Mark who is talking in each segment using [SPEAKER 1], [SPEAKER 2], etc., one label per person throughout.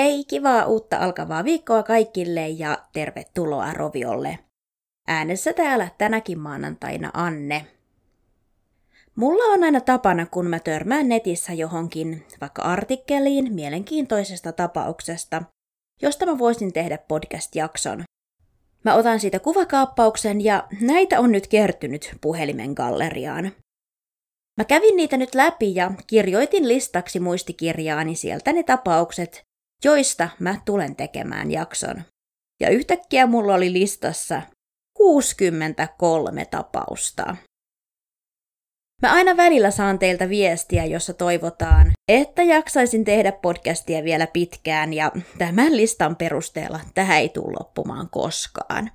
[SPEAKER 1] Hei, kivaa uutta alkavaa viikkoa kaikille ja tervetuloa Roviolle. Äänessä täällä tänäkin maanantaina Anne. Mulla on aina tapana, kun mä törmään netissä johonkin, vaikka artikkeliin mielenkiintoisesta tapauksesta, josta mä voisin tehdä podcast-jakson. Mä otan siitä kuvakaappauksen ja näitä on nyt kertynyt puhelimen galleriaan. Mä kävin niitä nyt läpi ja kirjoitin listaksi muistikirjaani sieltä ne tapaukset, joista mä tulen tekemään jakson. Ja yhtäkkiä mulla oli listassa 63 tapausta. Mä aina välillä saan teiltä viestiä, jossa toivotaan, että jaksaisin tehdä podcastia vielä pitkään ja tämän listan perusteella tähän ei tule loppumaan koskaan.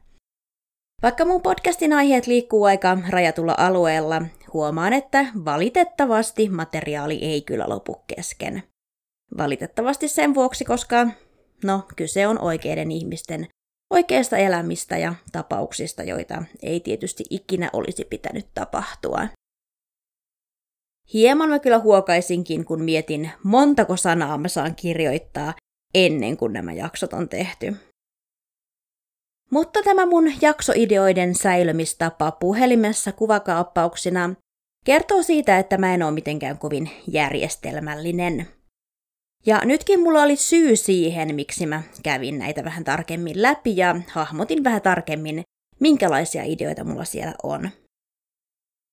[SPEAKER 1] Vaikka mun podcastin aiheet liikkuu aika rajatulla alueella, huomaan, että valitettavasti materiaali ei kyllä lopu kesken. Valitettavasti sen vuoksi, koska no, kyse on oikeiden ihmisten oikeista elämistä ja tapauksista, joita ei tietysti ikinä olisi pitänyt tapahtua. Hieman mä kyllä huokaisinkin, kun mietin, montako sanaa mä saan kirjoittaa ennen kuin nämä jaksot on tehty. Mutta tämä mun jaksoideoiden säilymistapa puhelimessa kuvakaappauksina kertoo siitä, että mä en ole mitenkään kovin järjestelmällinen. Ja nytkin mulla oli syy siihen, miksi mä kävin näitä vähän tarkemmin läpi ja hahmotin vähän tarkemmin, minkälaisia ideoita mulla siellä on.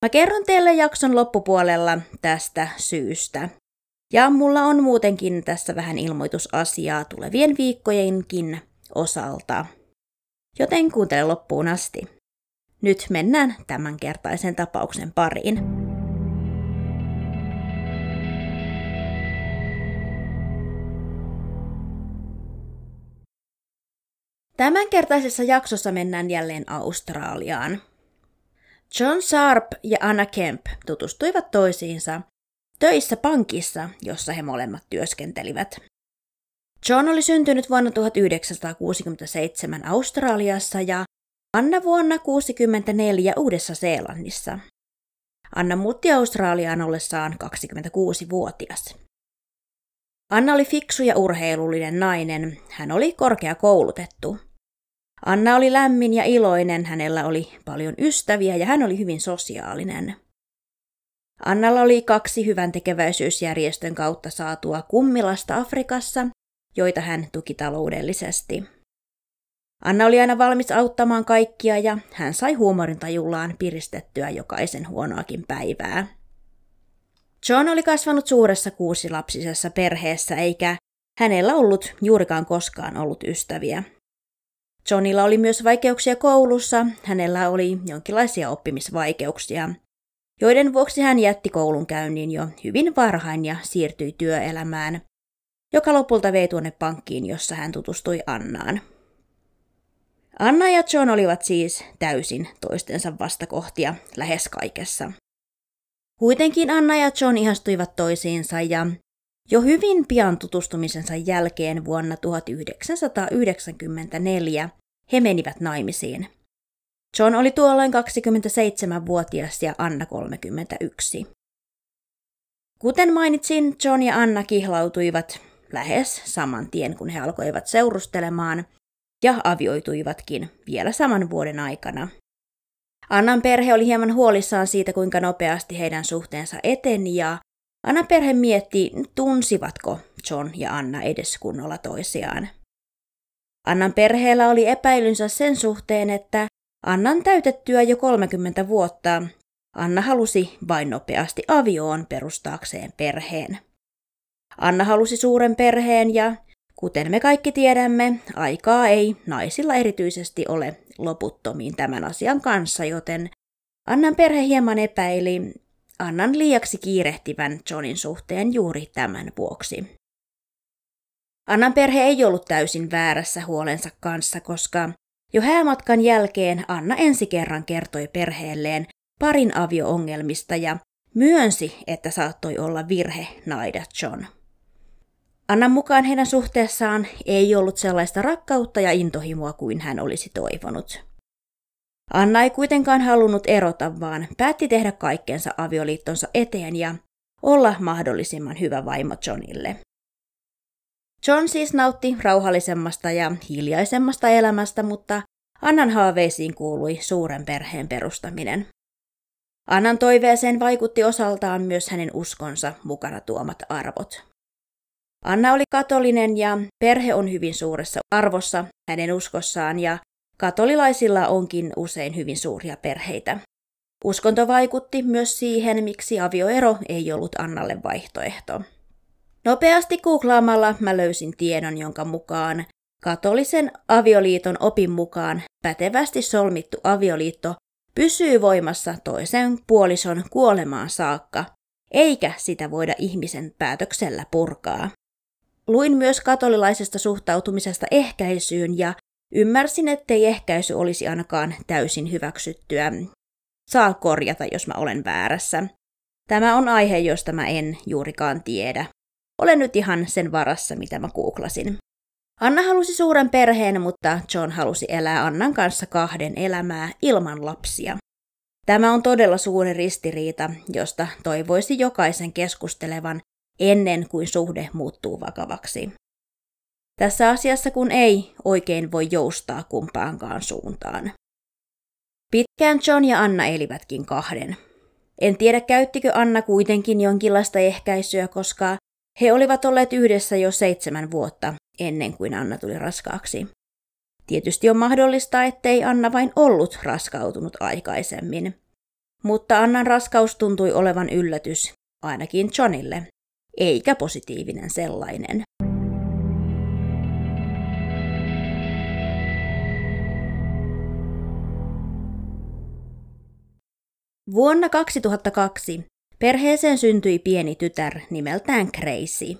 [SPEAKER 1] Mä kerron teille jakson loppupuolella tästä syystä. Ja mulla on muutenkin tässä vähän ilmoitusasiaa tulevien viikkojenkin osalta. Joten kuuntele loppuun asti. Nyt mennään tämänkertaisen tapauksen pariin. Tämänkertaisessa jaksossa mennään jälleen Australiaan. John Sharp ja Anna Kemp tutustuivat toisiinsa töissä pankissa, jossa he molemmat työskentelivät. John oli syntynyt vuonna 1967 Australiassa ja Anna vuonna 1964 Uudessa-Seelannissa. Anna muutti Australiaan ollessaan 26-vuotias. Anna oli fiksu ja urheilullinen nainen. Hän oli korkeakoulutettu. Anna oli lämmin ja iloinen, hänellä oli paljon ystäviä ja hän oli hyvin sosiaalinen. Annalla oli kaksi hyvän tekeväisyysjärjestön kautta saatua kummilasta Afrikassa, joita hän tuki taloudellisesti. Anna oli aina valmis auttamaan kaikkia ja hän sai huumorintajullaan piristettyä jokaisen huonoakin päivää. John oli kasvanut suuressa kuusilapsisessa perheessä eikä hänellä ollut juurikaan koskaan ollut ystäviä. Johnilla oli myös vaikeuksia koulussa, hänellä oli jonkinlaisia oppimisvaikeuksia, joiden vuoksi hän jätti koulunkäynnin jo hyvin varhain ja siirtyi työelämään, joka lopulta vei tuonne pankkiin, jossa hän tutustui Annaan. Anna ja John olivat siis täysin toistensa vastakohtia lähes kaikessa. Kuitenkin Anna ja John ihastuivat toisiinsa ja jo hyvin pian tutustumisensa jälkeen vuonna 1994 he menivät naimisiin. John oli tuolloin 27-vuotias ja Anna 31. Kuten mainitsin, John ja Anna kihlautuivat lähes saman tien, kun he alkoivat seurustelemaan, ja avioituivatkin vielä saman vuoden aikana. Annan perhe oli hieman huolissaan siitä, kuinka nopeasti heidän suhteensa eteni, ja Annan perhe mietti, tunsivatko John ja Anna edes kunnolla toisiaan. Annan perheellä oli epäilynsä sen suhteen, että Annan täytettyä jo 30 vuotta Anna halusi vain nopeasti avioon perustaakseen perheen. Anna halusi suuren perheen ja kuten me kaikki tiedämme, aikaa ei naisilla erityisesti ole loputtomiin tämän asian kanssa, joten Annan perhe hieman epäili Annan liiaksi kiirehtivän Johnin suhteen juuri tämän vuoksi. Annan perhe ei ollut täysin väärässä huolensa kanssa, koska jo häämatkan jälkeen Anna ensi kerran kertoi perheelleen parin avioongelmista ja myönsi, että saattoi olla virhe naida John. Annan mukaan heidän suhteessaan ei ollut sellaista rakkautta ja intohimoa kuin hän olisi toivonut. Anna ei kuitenkaan halunnut erota, vaan päätti tehdä kaikkensa avioliittonsa eteen ja olla mahdollisimman hyvä vaimo Johnille. John siis nautti rauhallisemmasta ja hiljaisemmasta elämästä, mutta Annan haaveisiin kuului suuren perheen perustaminen. Annan toiveeseen vaikutti osaltaan myös hänen uskonsa mukana tuomat arvot. Anna oli katolinen ja perhe on hyvin suuressa arvossa hänen uskossaan ja katolilaisilla onkin usein hyvin suuria perheitä. Uskonto vaikutti myös siihen, miksi avioero ei ollut Annalle vaihtoehto. Nopeasti googlaamalla mä löysin tiedon, jonka mukaan katolisen avioliiton opin mukaan pätevästi solmittu avioliitto pysyy voimassa toisen puolison kuolemaan saakka, eikä sitä voida ihmisen päätöksellä purkaa. Luin myös katolilaisesta suhtautumisesta ehkäisyyn ja ymmärsin, ettei ehkäisy olisi ainakaan täysin hyväksyttyä. Saa korjata, jos mä olen väärässä. Tämä on aihe, josta mä en juurikaan tiedä. Olen nyt ihan sen varassa, mitä mä googlasin. Anna halusi suuren perheen, mutta John halusi elää Annan kanssa kahden elämää ilman lapsia. Tämä on todella suuri ristiriita, josta toivoisi jokaisen keskustelevan ennen kuin suhde muuttuu vakavaksi. Tässä asiassa kun ei oikein voi joustaa kumpaankaan suuntaan. Pitkään John ja Anna elivätkin kahden. En tiedä käyttikö Anna kuitenkin jonkinlaista ehkäisyä, koska he olivat olleet yhdessä jo seitsemän vuotta ennen kuin Anna tuli raskaaksi. Tietysti on mahdollista, ettei Anna vain ollut raskautunut aikaisemmin. Mutta Annan raskaus tuntui olevan yllätys, ainakin Johnille, eikä positiivinen sellainen. Vuonna 2002 perheeseen syntyi pieni tytär nimeltään Crazy.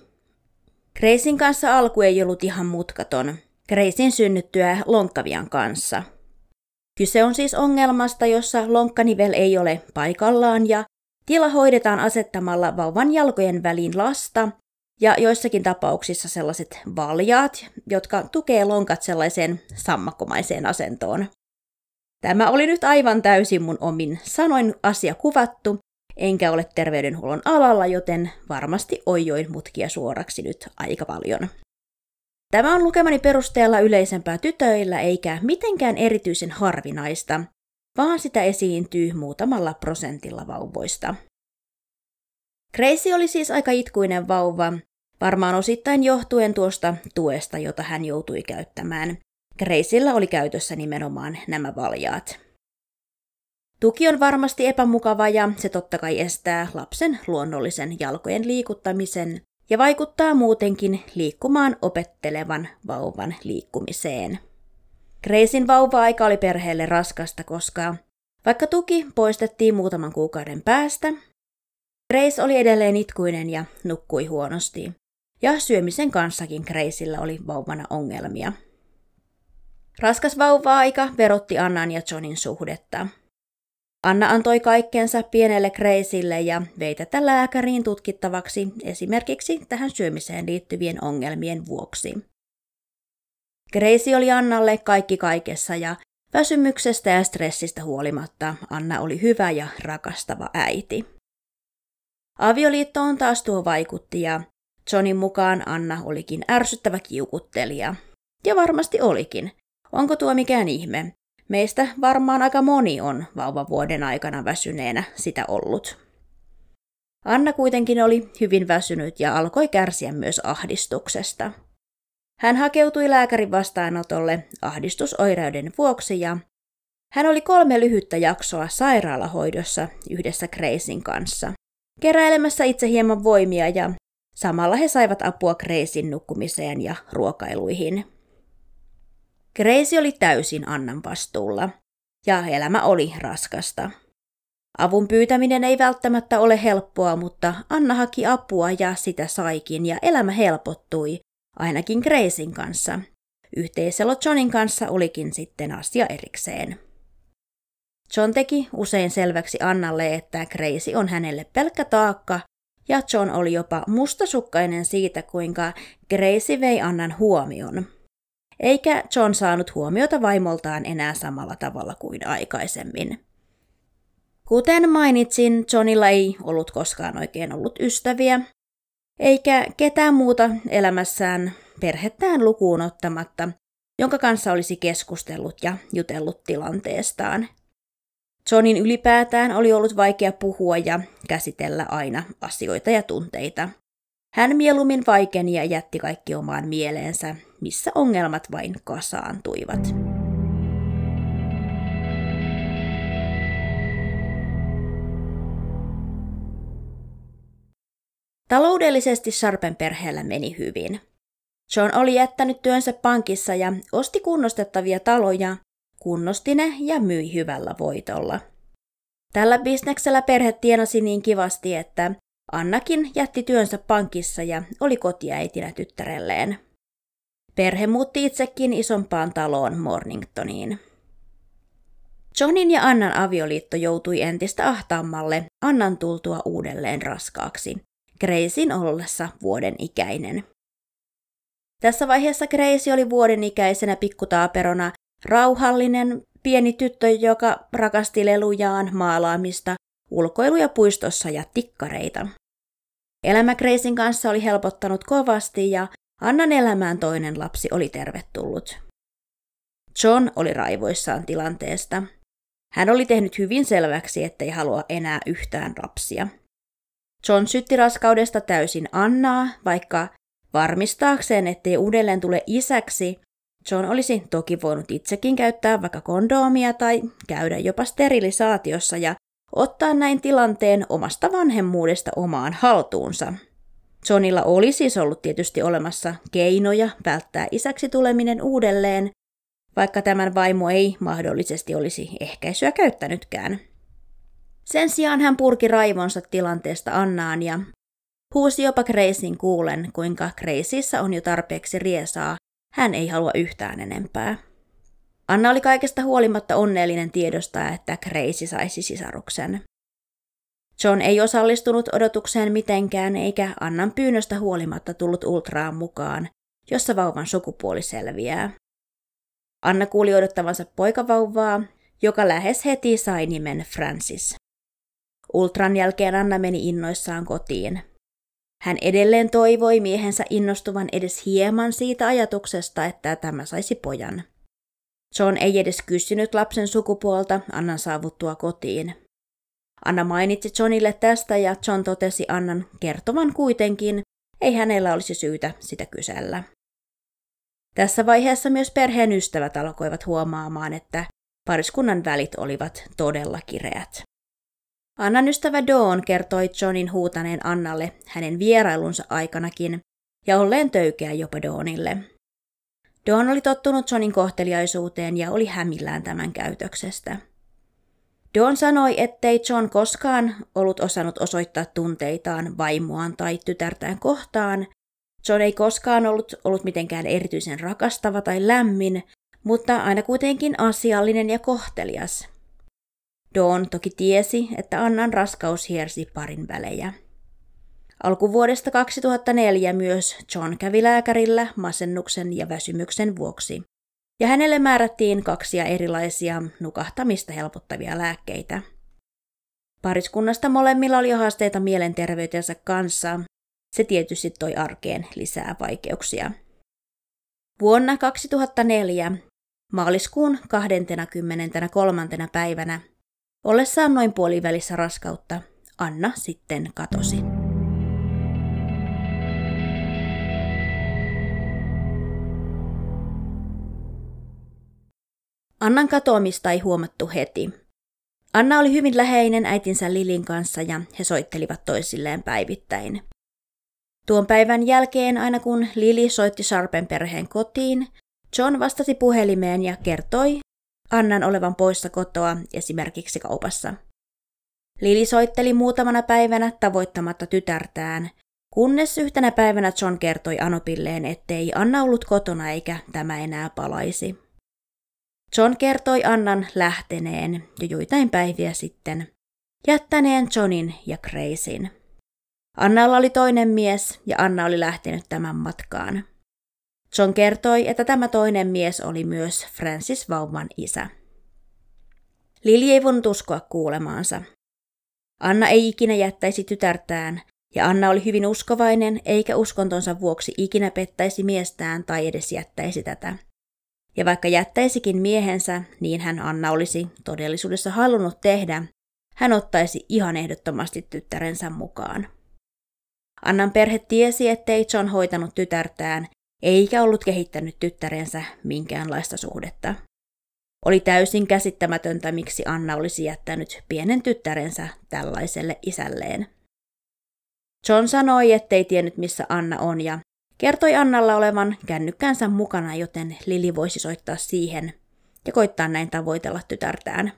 [SPEAKER 1] Kreisin kanssa alku ei ollut ihan mutkaton. Kreisin synnyttyä lonkkavian kanssa. Kyse on siis ongelmasta, jossa lonkkanivel ei ole paikallaan ja tila hoidetaan asettamalla vauvan jalkojen väliin lasta ja joissakin tapauksissa sellaiset valjaat, jotka tukee lonkat sellaiseen sammakkomaiseen asentoon. Tämä oli nyt aivan täysin mun omin sanoin asia kuvattu, enkä ole terveydenhuollon alalla, joten varmasti oijoin mutkia suoraksi nyt aika paljon. Tämä on lukemani perusteella yleisempää tytöillä eikä mitenkään erityisen harvinaista, vaan sitä esiintyy muutamalla prosentilla vauvoista. Gracie oli siis aika itkuinen vauva, varmaan osittain johtuen tuosta tuesta, jota hän joutui käyttämään. Graceilla oli käytössä nimenomaan nämä valjaat. Tuki on varmasti epämukava ja se totta kai estää lapsen luonnollisen jalkojen liikuttamisen ja vaikuttaa muutenkin liikkumaan opettelevan vauvan liikkumiseen. Kreisin vauva-aika oli perheelle raskasta, koska vaikka tuki poistettiin muutaman kuukauden päästä, Grace oli edelleen itkuinen ja nukkui huonosti. Ja syömisen kanssakin Graceillä oli vauvana ongelmia. Raskas vauva-aika verotti Annan ja Johnin suhdetta. Anna antoi kaikkensa pienelle Kreisille ja vei tätä lääkäriin tutkittavaksi esimerkiksi tähän syömiseen liittyvien ongelmien vuoksi. Kreisi oli Annalle kaikki kaikessa ja väsymyksestä ja stressistä huolimatta Anna oli hyvä ja rakastava äiti. Avioliittoon taas tuo vaikutti ja Johnin mukaan Anna olikin ärsyttävä kiukuttelija. Ja varmasti olikin. Onko tuo mikään ihme? Meistä varmaan aika moni on vauvavuoden aikana väsyneenä sitä ollut. Anna kuitenkin oli hyvin väsynyt ja alkoi kärsiä myös ahdistuksesta. Hän hakeutui lääkärin vastaanotolle ahdistusoireuden vuoksi ja hän oli kolme lyhyttä jaksoa sairaalahoidossa yhdessä Kreisin kanssa, keräilemässä itse hieman voimia ja samalla he saivat apua Kreisin nukkumiseen ja ruokailuihin. Grace oli täysin Annan vastuulla, ja elämä oli raskasta. Avun pyytäminen ei välttämättä ole helppoa, mutta Anna haki apua ja sitä saikin, ja elämä helpottui, ainakin Gracein kanssa. Yhteisellä Johnin kanssa olikin sitten asia erikseen. John teki usein selväksi Annalle, että Grace on hänelle pelkkä taakka, ja John oli jopa mustasukkainen siitä, kuinka Grace vei Annan huomion eikä John saanut huomiota vaimoltaan enää samalla tavalla kuin aikaisemmin. Kuten mainitsin, Johnilla ei ollut koskaan oikein ollut ystäviä, eikä ketään muuta elämässään perhettään lukuun ottamatta, jonka kanssa olisi keskustellut ja jutellut tilanteestaan. Johnin ylipäätään oli ollut vaikea puhua ja käsitellä aina asioita ja tunteita. Hän mieluummin vaikeni ja jätti kaikki omaan mieleensä, missä ongelmat vain kasaantuivat. Taloudellisesti Sharpen perheellä meni hyvin. John oli jättänyt työnsä pankissa ja osti kunnostettavia taloja, kunnosti ne ja myi hyvällä voitolla. Tällä bisneksellä perhe tienasi niin kivasti, että Annakin jätti työnsä pankissa ja oli kotiäitinä tyttärelleen. Perhe muutti itsekin isompaan taloon Morningtoniin. Johnin ja Annan avioliitto joutui entistä ahtaammalle Annan tultua uudelleen raskaaksi, Gracyn ollessa vuoden ikäinen. Tässä vaiheessa Grace oli vuoden ikäisenä pikkutaaperona rauhallinen, pieni tyttö, joka rakasti lelujaan, maalaamista, ulkoiluja puistossa ja tikkareita. Elämä Gracyn kanssa oli helpottanut kovasti ja Annan elämään toinen lapsi oli tervetullut. John oli raivoissaan tilanteesta. Hän oli tehnyt hyvin selväksi, ettei halua enää yhtään lapsia. John sytti raskaudesta täysin Annaa, vaikka varmistaakseen, ettei uudelleen tule isäksi, John olisi toki voinut itsekin käyttää vaikka kondoomia tai käydä jopa sterilisaatiossa ja ottaa näin tilanteen omasta vanhemmuudesta omaan haltuunsa. Johnilla oli siis ollut tietysti olemassa keinoja välttää isäksi tuleminen uudelleen, vaikka tämän vaimo ei mahdollisesti olisi ehkäisyä käyttänytkään. Sen sijaan hän purki raivonsa tilanteesta Annaan ja huusi jopa Gracyn kuulen, kuinka Graceissa on jo tarpeeksi riesaa, hän ei halua yhtään enempää. Anna oli kaikesta huolimatta onnellinen tiedosta, että Gracie saisi sisaruksen. John ei osallistunut odotukseen mitenkään eikä Annan pyynnöstä huolimatta tullut ultraan mukaan, jossa vauvan sukupuoli selviää. Anna kuuli odottavansa poikavauvaa, joka lähes heti sai nimen Francis. Ultran jälkeen Anna meni innoissaan kotiin. Hän edelleen toivoi miehensä innostuvan edes hieman siitä ajatuksesta, että tämä saisi pojan. John ei edes kysynyt lapsen sukupuolta Annan saavuttua kotiin. Anna mainitsi Johnille tästä ja John totesi Annan kertovan kuitenkin, ei hänellä olisi syytä sitä kysellä. Tässä vaiheessa myös perheen ystävät alkoivat huomaamaan, että pariskunnan välit olivat todella kireät. Annan ystävä Dawn kertoi Johnin huutaneen Annalle hänen vierailunsa aikanakin ja olleen töykeä jopa Dawnille. Dawn oli tottunut Johnin kohteliaisuuteen ja oli hämillään tämän käytöksestä. Dawn sanoi, ettei John koskaan ollut osannut osoittaa tunteitaan vaimoaan tai tytärtään kohtaan. John ei koskaan ollut, ollut mitenkään erityisen rakastava tai lämmin, mutta aina kuitenkin asiallinen ja kohtelias. Dawn toki tiesi, että Annan raskaus hiersi parin välejä. Alkuvuodesta 2004 myös John kävi lääkärillä masennuksen ja väsymyksen vuoksi, ja hänelle määrättiin kaksia erilaisia nukahtamista helpottavia lääkkeitä. Pariskunnasta molemmilla oli haasteita mielenterveytensä kanssa. Se tietysti toi arkeen lisää vaikeuksia. Vuonna 2004 maaliskuun 23. päivänä ollessaan noin puolivälissä raskautta Anna sitten katosi. Annan katoamista ei huomattu heti. Anna oli hyvin läheinen äitinsä Lilin kanssa ja he soittelivat toisilleen päivittäin. Tuon päivän jälkeen, aina kun Lili soitti Sharpen perheen kotiin, John vastasi puhelimeen ja kertoi Annan olevan poissa kotoa esimerkiksi kaupassa. Lili soitteli muutamana päivänä tavoittamatta tytärtään, kunnes yhtenä päivänä John kertoi Anopilleen, ettei Anna ollut kotona eikä tämä enää palaisi. John kertoi Annan lähteneen jo joitain päiviä sitten, jättäneen Johnin ja Gracyn. Annalla oli toinen mies ja Anna oli lähtenyt tämän matkaan. John kertoi, että tämä toinen mies oli myös Francis vauvan isä. Lili ei voinut uskoa kuulemaansa. Anna ei ikinä jättäisi tytärtään, Ja Anna oli hyvin uskovainen, eikä uskontonsa vuoksi ikinä pettäisi miestään tai edes jättäisi tätä. Ja vaikka jättäisikin miehensä, niin hän Anna olisi todellisuudessa halunnut tehdä, hän ottaisi ihan ehdottomasti tyttärensä mukaan. Annan perhe tiesi, ettei John hoitanut tytärtään, eikä ollut kehittänyt tyttärensä minkäänlaista suhdetta. Oli täysin käsittämätöntä, miksi Anna olisi jättänyt pienen tyttärensä tällaiselle isälleen. John sanoi, ettei tiennyt missä Anna on ja kertoi Annalla olevan kännykkänsä mukana, joten Lili voisi soittaa siihen ja koittaa näin tavoitella tytärtään.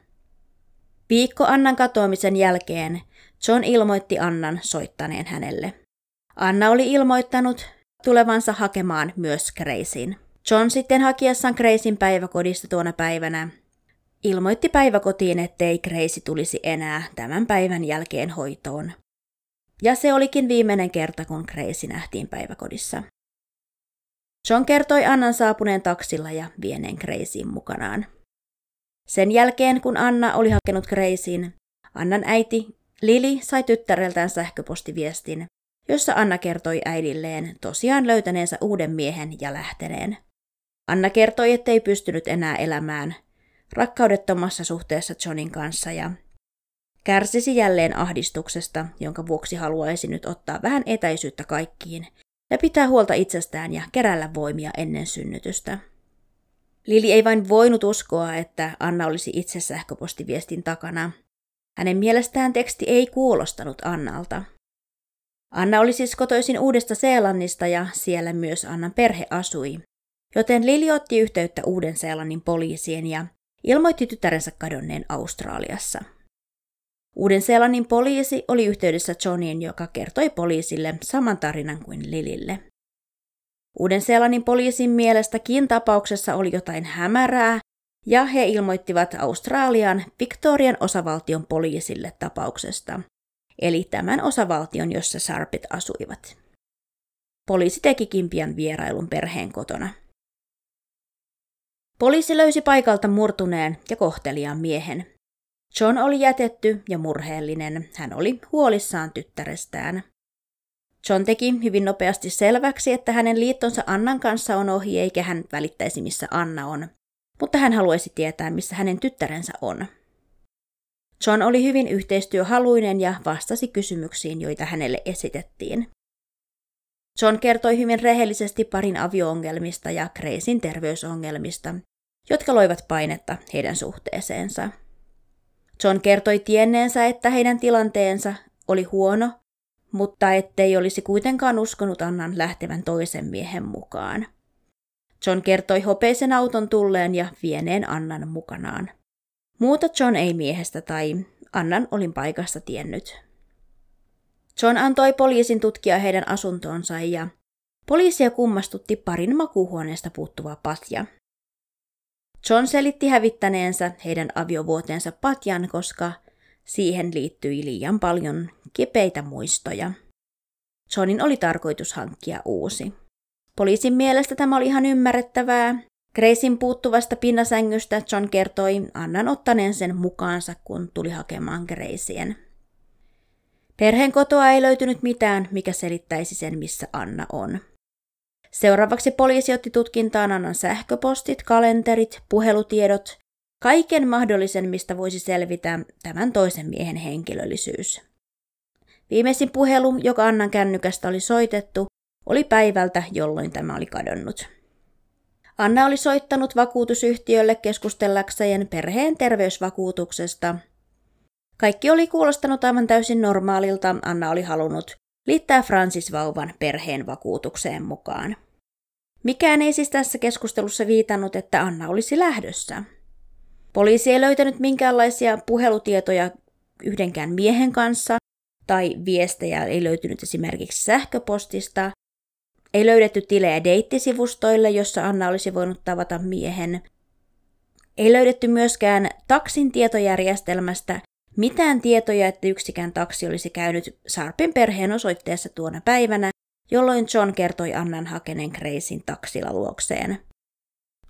[SPEAKER 1] Viikko Annan katoamisen jälkeen John ilmoitti Annan soittaneen hänelle. Anna oli ilmoittanut tulevansa hakemaan myös Gracin. John sitten hakiessaan Gracin päiväkodista tuona päivänä ilmoitti päiväkotiin, ettei Grace tulisi enää tämän päivän jälkeen hoitoon. Ja se olikin viimeinen kerta, kun Grace nähtiin päiväkodissa. John kertoi Annan saapuneen taksilla ja vieneen Graceen mukanaan. Sen jälkeen, kun Anna oli hakenut Graceen, Annan äiti Lili sai tyttäreltään sähköpostiviestin, jossa Anna kertoi äidilleen tosiaan löytäneensä uuden miehen ja lähteneen. Anna kertoi, ettei pystynyt enää elämään rakkaudettomassa suhteessa Johnin kanssa ja kärsisi jälleen ahdistuksesta, jonka vuoksi haluaisi nyt ottaa vähän etäisyyttä kaikkiin ja pitää huolta itsestään ja kerällä voimia ennen synnytystä. Lili ei vain voinut uskoa, että Anna olisi itse sähköpostiviestin takana. Hänen mielestään teksti ei kuulostanut Annalta. Anna oli siis kotoisin Uudesta Seelannista ja siellä myös Annan perhe asui, joten Lili otti yhteyttä Uuden-Seelannin poliisiin ja ilmoitti tyttärensä kadonneen Australiassa. Uuden-Seelannin poliisi oli yhteydessä Johniin, joka kertoi poliisille saman tarinan kuin Lilille. Uuden-Seelannin poliisin mielestäkin tapauksessa oli jotain hämärää, ja he ilmoittivat Australian Victorian osavaltion poliisille tapauksesta, eli tämän osavaltion, jossa Sarpit asuivat. Poliisi tekikin pian vierailun perheen kotona. Poliisi löysi paikalta murtuneen ja kohteliaan miehen. John oli jätetty ja murheellinen. Hän oli huolissaan tyttärestään. John teki hyvin nopeasti selväksi, että hänen liittonsa Annan kanssa on ohi eikä hän välittäisi missä Anna on, mutta hän haluaisi tietää missä hänen tyttärensä on. John oli hyvin yhteistyöhaluinen ja vastasi kysymyksiin, joita hänelle esitettiin. John kertoi hyvin rehellisesti parin avioongelmista ja Gracen terveysongelmista, jotka loivat painetta heidän suhteeseensa. John kertoi tienneensä, että heidän tilanteensa oli huono, mutta ettei olisi kuitenkaan uskonut Annan lähtevän toisen miehen mukaan. John kertoi hopeisen auton tulleen ja vieneen Annan mukanaan. Muuta John ei miehestä tai Annan olin paikasta tiennyt. John antoi poliisin tutkia heidän asuntonsa ja poliisia kummastutti parin makuuhuoneesta puuttuva patja. John selitti hävittäneensä heidän aviovuoteensa patjan, koska siihen liittyi liian paljon kipeitä muistoja. Johnin oli tarkoitus hankkia uusi. Poliisin mielestä tämä oli ihan ymmärrettävää. Gracein puuttuvasta pinnasängystä John kertoi Annan ottaneen sen mukaansa, kun tuli hakemaan Graceen. Perheen kotoa ei löytynyt mitään, mikä selittäisi sen, missä Anna on. Seuraavaksi poliisi otti tutkintaan Annan sähköpostit, kalenterit, puhelutiedot, kaiken mahdollisen, mistä voisi selvitä tämän toisen miehen henkilöllisyys. Viimeisin puhelu, joka Annan kännykästä oli soitettu, oli päivältä, jolloin tämä oli kadonnut. Anna oli soittanut vakuutusyhtiölle keskustellakseen perheen terveysvakuutuksesta. Kaikki oli kuulostanut aivan täysin normaalilta. Anna oli halunnut liittää Francis vauvan perheen vakuutukseen mukaan. Mikään ei siis tässä keskustelussa viitannut, että Anna olisi lähdössä. Poliisi ei löytänyt minkäänlaisia puhelutietoja yhdenkään miehen kanssa, tai viestejä ei löytynyt esimerkiksi sähköpostista. Ei löydetty tilejä deittisivustoille, jossa Anna olisi voinut tavata miehen. Ei löydetty myöskään taksin tietojärjestelmästä mitään tietoja, että yksikään taksi olisi käynyt Sarpin perheen osoitteessa tuona päivänä, jolloin John kertoi Annan hakeneen Gracein taksilla luokseen.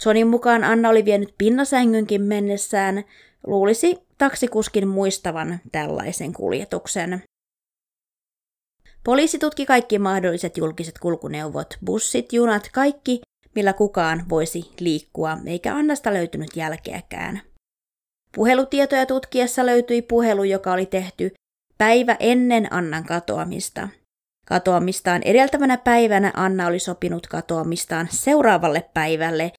[SPEAKER 1] Johnin mukaan Anna oli vienyt pinnasängynkin mennessään, luulisi taksikuskin muistavan tällaisen kuljetuksen. Poliisi tutki kaikki mahdolliset julkiset kulkuneuvot, bussit, junat, kaikki, millä kukaan voisi liikkua, eikä Annasta löytynyt jälkeäkään. Puhelutietoja tutkiessa löytyi puhelu, joka oli tehty päivä ennen Annan katoamista. Katoamistaan edeltävänä päivänä Anna oli sopinut katoamistaan seuraavalle päivälle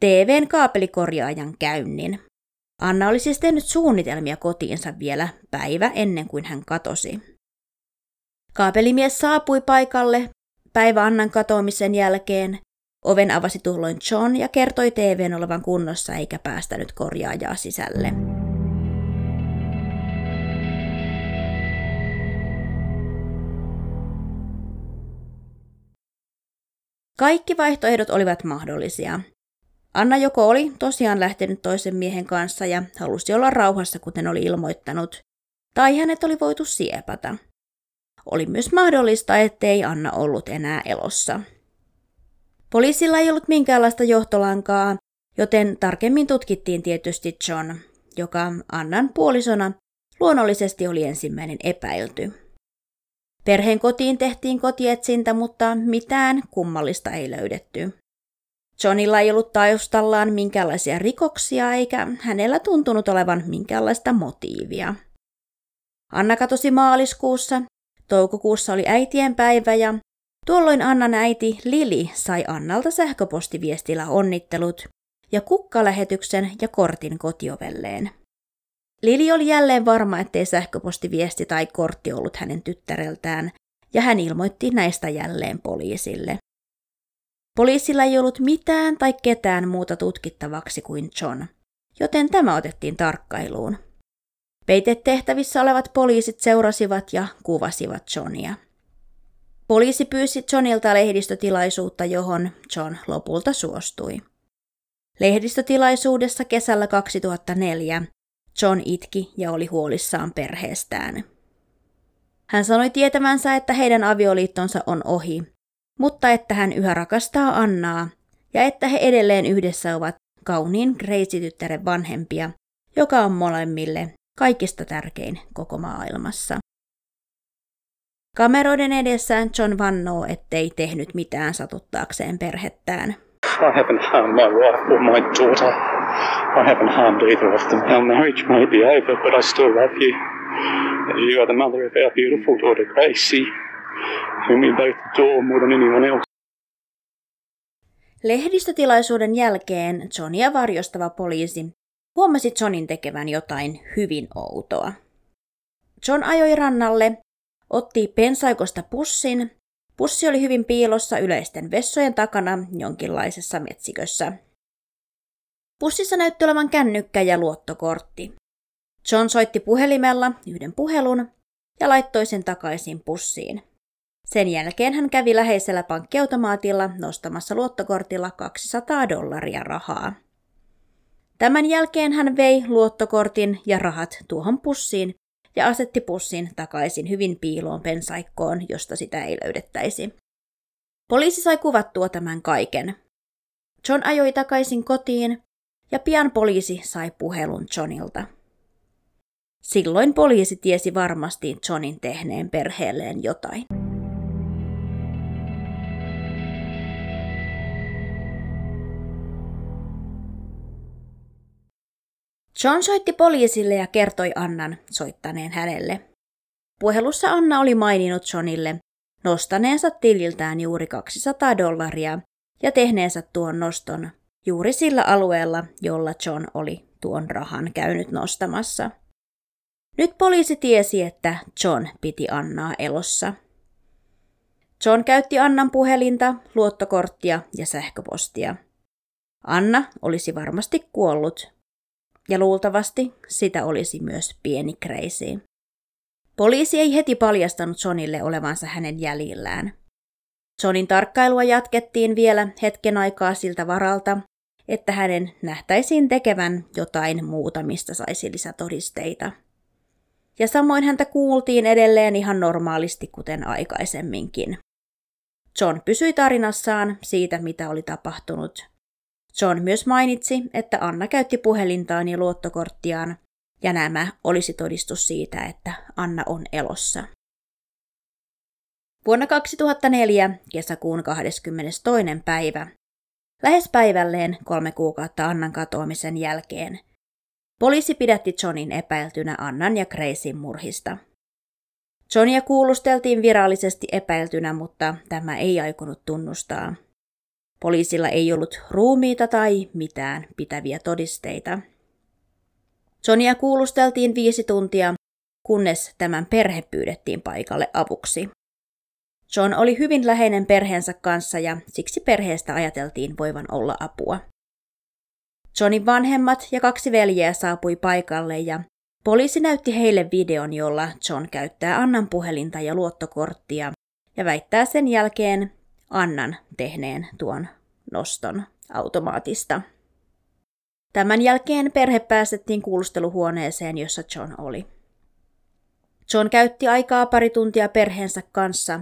[SPEAKER 1] TVn kaapelikorjaajan käynnin. Anna oli siis tehnyt suunnitelmia kotiinsa vielä päivä ennen kuin hän katosi. Kaapelimies saapui paikalle päivä Annan katoamisen jälkeen. Oven avasi tuolloin John ja kertoi TVn olevan kunnossa eikä päästänyt korjaajaa sisälle. Kaikki vaihtoehdot olivat mahdollisia. Anna joko oli tosiaan lähtenyt toisen miehen kanssa ja halusi olla rauhassa, kuten oli ilmoittanut, tai hänet oli voitu siepata. Oli myös mahdollista, ettei Anna ollut enää elossa. Poliisilla ei ollut minkäänlaista johtolankaa, joten tarkemmin tutkittiin tietysti John, joka Annan puolisona luonnollisesti oli ensimmäinen epäilty. Perheen kotiin tehtiin kotietsintä, mutta mitään kummallista ei löydetty. Johnilla ei ollut taustallaan minkäänlaisia rikoksia eikä hänellä tuntunut olevan minkäänlaista motiivia. Anna katosi maaliskuussa, toukokuussa oli äitien päivä ja tuolloin Annan äiti Lili sai Annalta sähköpostiviestillä onnittelut ja kukkalähetyksen ja kortin kotiovelleen. Lili oli jälleen varma, ettei sähköpostiviesti tai kortti ollut hänen tyttäreltään, ja hän ilmoitti näistä jälleen poliisille. Poliisilla ei ollut mitään tai ketään muuta tutkittavaksi kuin John, joten tämä otettiin tarkkailuun. Peitetehtävissä olevat poliisit seurasivat ja kuvasivat Johnia. Poliisi pyysi Johnilta lehdistötilaisuutta, johon John lopulta suostui. Lehdistötilaisuudessa kesällä 2004 John itki ja oli huolissaan perheestään. Hän sanoi tietävänsä, että heidän avioliittonsa on ohi, mutta että hän yhä rakastaa Annaa ja että he edelleen yhdessä ovat kauniin Gracie-tyttären vanhempia, joka on molemmille kaikista tärkein koko maailmassa. Kameroiden edessään John vannoo, ettei tehnyt mitään satuttaakseen perhettään.
[SPEAKER 2] I haven't harmed my wife or my daughter. I haven't harmed either of them. Our marriage may be over, but I still love you. You are the mother of our beautiful daughter, Gracie, whom we both adore more than anyone else.
[SPEAKER 1] Lehdistötilaisuuden jälkeen Johnia varjostava poliisi huomasi Johnin tekevän jotain hyvin outoa. John ajoi rannalle, otti pensaikosta pussin Pussi oli hyvin piilossa yleisten vessojen takana jonkinlaisessa metsikössä. Pussissa näytti olevan kännykkä ja luottokortti. John soitti puhelimella yhden puhelun ja laittoi sen takaisin pussiin. Sen jälkeen hän kävi läheisellä pankkiautomaatilla nostamassa luottokortilla 200 dollaria rahaa. Tämän jälkeen hän vei luottokortin ja rahat tuohon pussiin ja asetti pussin takaisin hyvin piiloon pensaikkoon, josta sitä ei löydettäisi. Poliisi sai kuvattua tämän kaiken. John ajoi takaisin kotiin ja pian poliisi sai puhelun Johnilta. Silloin poliisi tiesi varmasti Johnin tehneen perheelleen jotain. John soitti poliisille ja kertoi Annan soittaneen hänelle. Puhelussa Anna oli maininnut Johnille nostaneensa tililtään juuri 200 dollaria ja tehneensä tuon noston juuri sillä alueella, jolla John oli tuon rahan käynyt nostamassa. Nyt poliisi tiesi, että John piti Annaa elossa. John käytti Annan puhelinta, luottokorttia ja sähköpostia. Anna olisi varmasti kuollut, ja luultavasti sitä olisi myös pieni Crazy. Poliisi ei heti paljastanut Johnille olevansa hänen jäljillään. Johnin tarkkailua jatkettiin vielä hetken aikaa siltä varalta, että hänen nähtäisiin tekevän jotain muuta, mistä saisi lisätodisteita. Ja samoin häntä kuultiin edelleen ihan normaalisti kuten aikaisemminkin. John pysyi tarinassaan siitä, mitä oli tapahtunut, John myös mainitsi, että Anna käytti puhelintaan ja luottokorttiaan, ja nämä olisi todistus siitä, että Anna on elossa. Vuonna 2004 kesäkuun 22. päivä, lähes päivälleen kolme kuukautta Annan katoamisen jälkeen, poliisi pidätti Johnin epäiltynä Annan ja Gracyn murhista. Johnia kuulusteltiin virallisesti epäiltynä, mutta tämä ei aikonut tunnustaa. Poliisilla ei ollut ruumiita tai mitään pitäviä todisteita. Johnia kuulusteltiin viisi tuntia, kunnes tämän perhe pyydettiin paikalle avuksi. John oli hyvin läheinen perheensä kanssa ja siksi perheestä ajateltiin voivan olla apua. Johnin vanhemmat ja kaksi veljeä saapui paikalle ja poliisi näytti heille videon, jolla John käyttää Annan puhelinta ja luottokorttia ja väittää sen jälkeen Annan tehneen tuon noston automaatista. Tämän jälkeen perhe päästettiin kuulusteluhuoneeseen, jossa John oli. John käytti aikaa pari tuntia perheensä kanssa,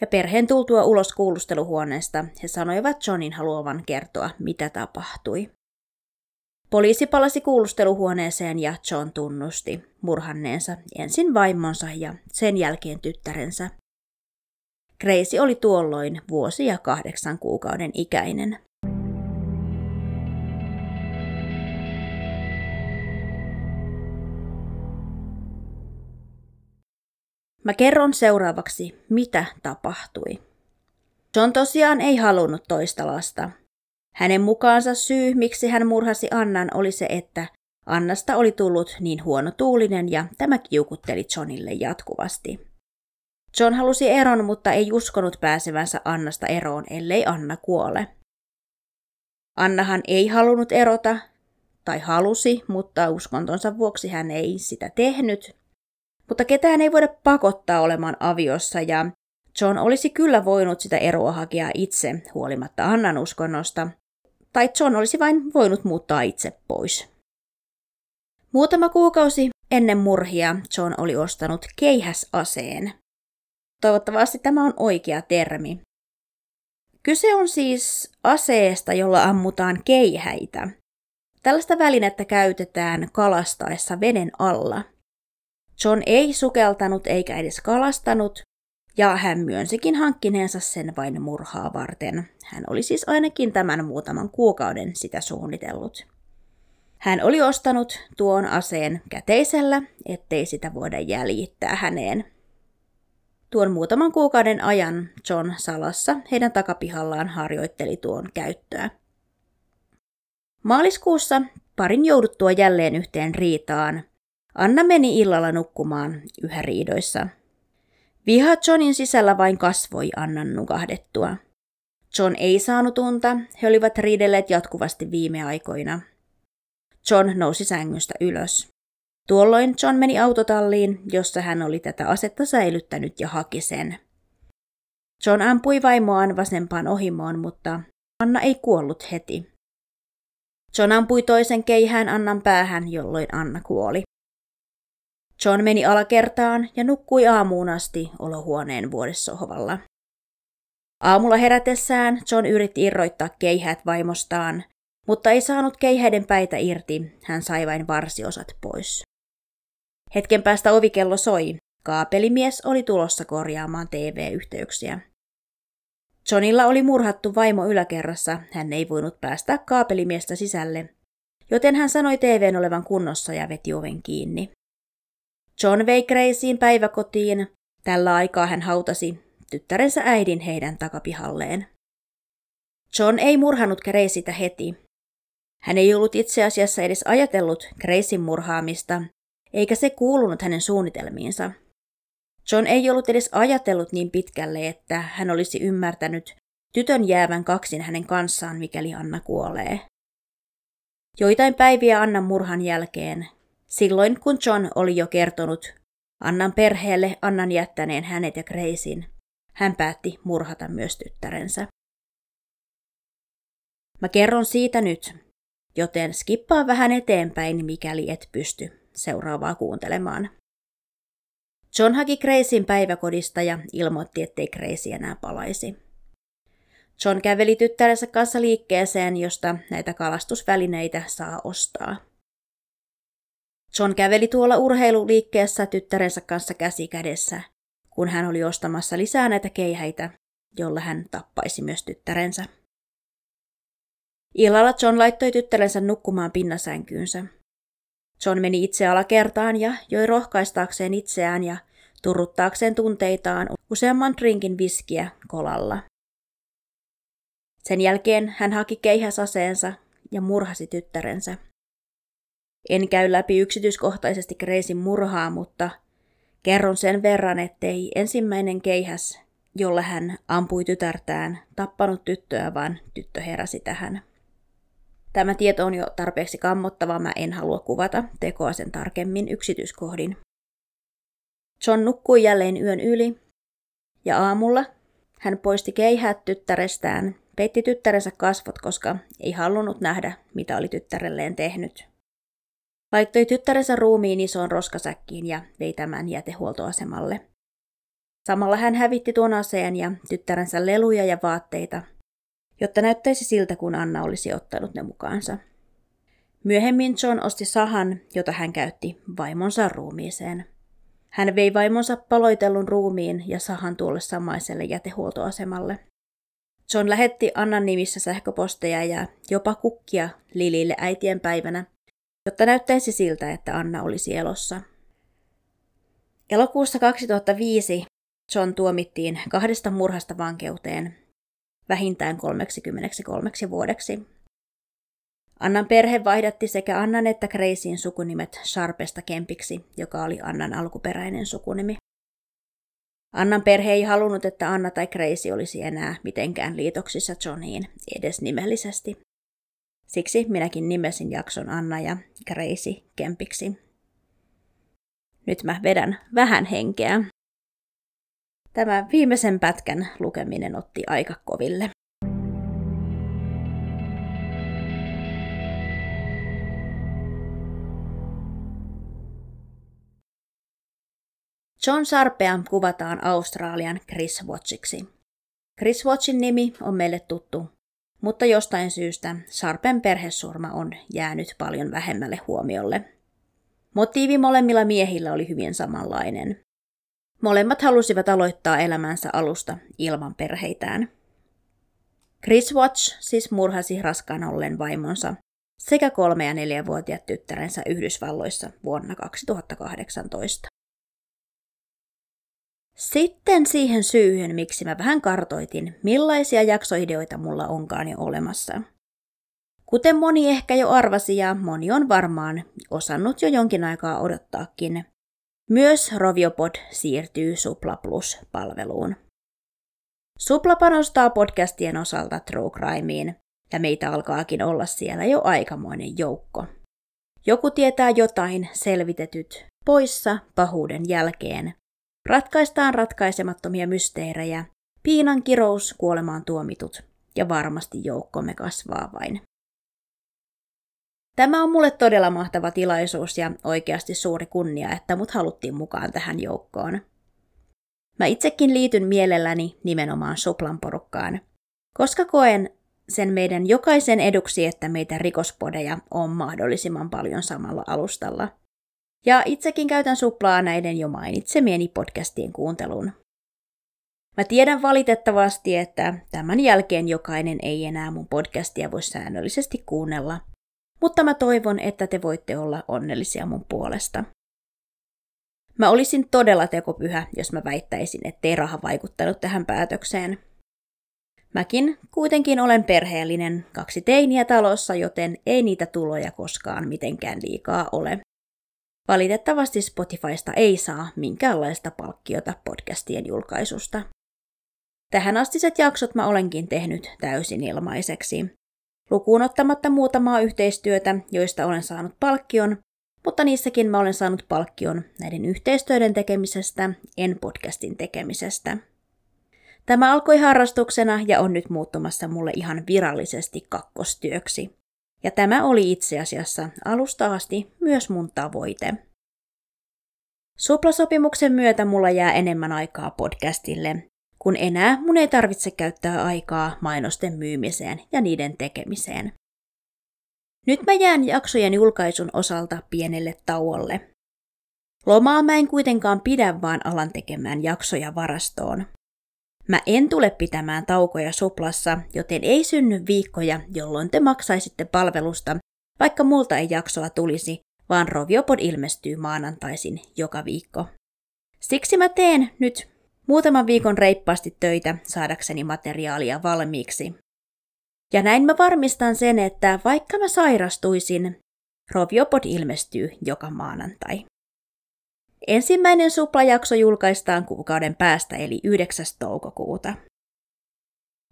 [SPEAKER 1] ja perheen tultua ulos kuulusteluhuoneesta he sanoivat Johnin haluavan kertoa, mitä tapahtui. Poliisi palasi kuulusteluhuoneeseen ja John tunnusti murhanneensa ensin vaimonsa ja sen jälkeen tyttärensä. Gracie oli tuolloin vuosi ja kahdeksan kuukauden ikäinen. Mä kerron seuraavaksi, mitä tapahtui. John tosiaan ei halunnut toista lasta. Hänen mukaansa syy, miksi hän murhasi Annan, oli se, että Annasta oli tullut niin huono tuulinen ja tämä kiukutteli Johnille jatkuvasti. John halusi eron, mutta ei uskonut pääsevänsä Annasta eroon, ellei Anna kuole. Annahan ei halunnut erota, tai halusi, mutta uskontonsa vuoksi hän ei sitä tehnyt, mutta ketään ei voida pakottaa olemaan aviossa ja John olisi kyllä voinut sitä eroa hakea itse huolimatta Annan uskonnosta, tai John olisi vain voinut muuttaa itse pois. Muutama kuukausi ennen murhia John oli ostanut keihäsaseen. Toivottavasti tämä on oikea termi. Kyse on siis aseesta, jolla ammutaan keihäitä. Tällaista välinettä käytetään kalastaessa veden alla – John ei sukeltanut eikä edes kalastanut, ja hän myönsikin hankkineensa sen vain murhaa varten. Hän oli siis ainakin tämän muutaman kuukauden sitä suunnitellut. Hän oli ostanut tuon aseen käteisellä, ettei sitä voida jäljittää häneen. Tuon muutaman kuukauden ajan John salassa heidän takapihallaan harjoitteli tuon käyttöä. Maaliskuussa parin jouduttua jälleen yhteen riitaan Anna meni illalla nukkumaan yhä riidoissa. Viha Johnin sisällä vain kasvoi Annan nukahdettua. John ei saanut unta, he olivat riidelleet jatkuvasti viime aikoina. John nousi sängystä ylös. Tuolloin John meni autotalliin, jossa hän oli tätä asetta säilyttänyt ja haki sen. John ampui vaimoaan vasempaan ohimoon, mutta Anna ei kuollut heti. John ampui toisen keihään Annan päähän, jolloin Anna kuoli. John meni alakertaan ja nukkui aamuun asti olohuoneen vuodessohvalla. Aamulla herätessään John yritti irroittaa keihät vaimostaan, mutta ei saanut keihäiden päitä irti, hän sai vain varsiosat pois. Hetken päästä ovikello soi. Kaapelimies oli tulossa korjaamaan TV-yhteyksiä. Johnilla oli murhattu vaimo yläkerrassa, hän ei voinut päästä kaapelimiestä sisälle, joten hän sanoi TVn olevan kunnossa ja veti oven kiinni. John vei Graceen päiväkotiin. Tällä aikaa hän hautasi tyttärensä äidin heidän takapihalleen. John ei murhanut Graceytä heti. Hän ei ollut itse asiassa edes ajatellut Gracein murhaamista, eikä se kuulunut hänen suunnitelmiinsa. John ei ollut edes ajatellut niin pitkälle, että hän olisi ymmärtänyt tytön jäävän kaksin hänen kanssaan, mikäli Anna kuolee. Joitain päiviä Annan murhan jälkeen Silloin kun John oli jo kertonut Annan perheelle Annan jättäneen hänet ja Gracein, hän päätti murhata myös tyttärensä. Mä kerron siitä nyt, joten skippaa vähän eteenpäin, mikäli et pysty seuraavaa kuuntelemaan. John haki Gracein päiväkodista ja ilmoitti, ettei Grace enää palaisi. John käveli tyttärensä kanssa liikkeeseen, josta näitä kalastusvälineitä saa ostaa. John käveli tuolla urheiluliikkeessä tyttärensä kanssa käsi kädessä, kun hän oli ostamassa lisää näitä keihäitä, jolla hän tappaisi myös tyttärensä. Illalla John laittoi tyttärensä nukkumaan pinnasänkyynsä. John meni itse alakertaan ja joi rohkaistaakseen itseään ja turruttaakseen tunteitaan useamman drinkin viskiä kolalla. Sen jälkeen hän haki keihäsaseensa ja murhasi tyttärensä. En käy läpi yksityiskohtaisesti Kreisin murhaa, mutta kerron sen verran, ettei ensimmäinen keihäs, jolla hän ampui tytärtään, tappanut tyttöä, vaan tyttö heräsi tähän. Tämä tieto on jo tarpeeksi kammottava, mä en halua kuvata tekoa sen tarkemmin yksityiskohdin. John nukkui jälleen yön yli, ja aamulla hän poisti keihät tyttärestään, peitti tyttärensä kasvot, koska ei halunnut nähdä, mitä oli tyttärelleen tehnyt. Laittoi tyttärensä ruumiin isoon roskasäkkiin ja vei tämän jätehuoltoasemalle. Samalla hän hävitti tuon aseen ja tyttärensä leluja ja vaatteita, jotta näyttäisi siltä, kun Anna olisi ottanut ne mukaansa. Myöhemmin John osti sahan, jota hän käytti vaimonsa ruumiiseen. Hän vei vaimonsa paloitellun ruumiin ja sahan tuolle samaiselle jätehuoltoasemalle. John lähetti Annan nimissä sähköposteja ja jopa kukkia Lilille äitien päivänä, jotta näyttäisi siltä, että Anna olisi elossa. Elokuussa 2005 John tuomittiin kahdesta murhasta vankeuteen vähintään 33 vuodeksi. Annan perhe vaihdatti sekä Annan että Kreisin sukunimet Sharpesta Kempiksi, joka oli Annan alkuperäinen sukunimi. Annan perhe ei halunnut, että Anna tai Kreisi olisi enää mitenkään liitoksissa Johniin, edes nimellisesti. Siksi minäkin nimesin jakson Anna ja Kreisi Kempiksi. Nyt mä vedän vähän henkeä. Tämä viimeisen pätkän lukeminen otti aika koville. John Sarpea kuvataan Australian Chris Watchiksi. Chris Watchin nimi on meille tuttu, mutta jostain syystä Sarpen perhesurma on jäänyt paljon vähemmälle huomiolle. Motiivi molemmilla miehillä oli hyvin samanlainen. Molemmat halusivat aloittaa elämänsä alusta ilman perheitään. Chris Watch siis murhasi raskaan ollen vaimonsa sekä kolme- ja neljävuotiaat tyttärensä Yhdysvalloissa vuonna 2018. Sitten siihen syyhyn, miksi mä vähän kartoitin, millaisia jaksoideoita mulla onkaan jo olemassa. Kuten moni ehkä jo arvasi ja moni on varmaan osannut jo jonkin aikaa odottaakin, myös Roviopod siirtyy Supla Plus-palveluun. Supla panostaa podcastien osalta True Crimeen, ja meitä alkaakin olla siellä jo aikamoinen joukko. Joku tietää jotain selvitetyt poissa pahuuden jälkeen. Ratkaistaan ratkaisemattomia mysteerejä, piinan kirous kuolemaan tuomitut, ja varmasti joukkomme kasvaa vain. Tämä on mulle todella mahtava tilaisuus ja oikeasti suuri kunnia, että mut haluttiin mukaan tähän joukkoon. Mä itsekin liityn mielelläni nimenomaan Suplan porukkaan, koska koen sen meidän jokaisen eduksi, että meitä rikospodeja on mahdollisimman paljon samalla alustalla. Ja itsekin käytän suplaa näiden jo mainitsemieni podcastien kuunteluun. Mä tiedän valitettavasti, että tämän jälkeen jokainen ei enää mun podcastia voi säännöllisesti kuunnella, mutta mä toivon, että te voitte olla onnellisia mun puolesta. Mä olisin todella tekopyhä, jos mä väittäisin, ettei raha vaikuttanut tähän päätökseen. Mäkin kuitenkin olen perheellinen, kaksi teiniä talossa, joten ei niitä tuloja koskaan mitenkään liikaa ole. Valitettavasti Spotifysta ei saa minkäänlaista palkkiota podcastien julkaisusta. Tähän astiset jaksot mä olenkin tehnyt täysin ilmaiseksi, lukuun ottamatta muutamaa yhteistyötä, joista olen saanut palkkion, mutta niissäkin mä olen saanut palkkion näiden yhteistyöiden tekemisestä, en podcastin tekemisestä. Tämä alkoi harrastuksena ja on nyt muuttumassa mulle ihan virallisesti kakkostyöksi. Ja tämä oli itse asiassa alusta asti myös mun tavoite. Suplasopimuksen myötä mulla jää enemmän aikaa podcastille, kun enää mun ei tarvitse käyttää aikaa mainosten myymiseen ja niiden tekemiseen. Nyt mä jään jaksojen julkaisun osalta pienelle tauolle. Lomaa mä en kuitenkaan pidä vaan alan tekemään jaksoja varastoon. Mä en tule pitämään taukoja suplassa, joten ei synny viikkoja, jolloin te maksaisitte palvelusta, vaikka multa ei jaksoa tulisi, vaan Roviopod ilmestyy maanantaisin joka viikko. Siksi mä teen nyt muutaman viikon reippaasti töitä saadakseni materiaalia valmiiksi. Ja näin mä varmistan sen, että vaikka mä sairastuisin, Roviopod ilmestyy joka maanantai. Ensimmäinen suplajakso julkaistaan kuukauden päästä eli 9. toukokuuta.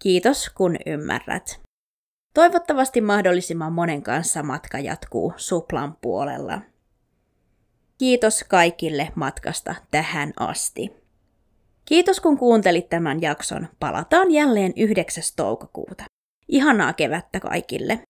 [SPEAKER 1] Kiitos kun ymmärrät. Toivottavasti mahdollisimman monen kanssa matka jatkuu suplan puolella. Kiitos kaikille matkasta tähän asti. Kiitos kun kuuntelit tämän jakson. Palataan jälleen 9. toukokuuta. Ihanaa kevättä kaikille!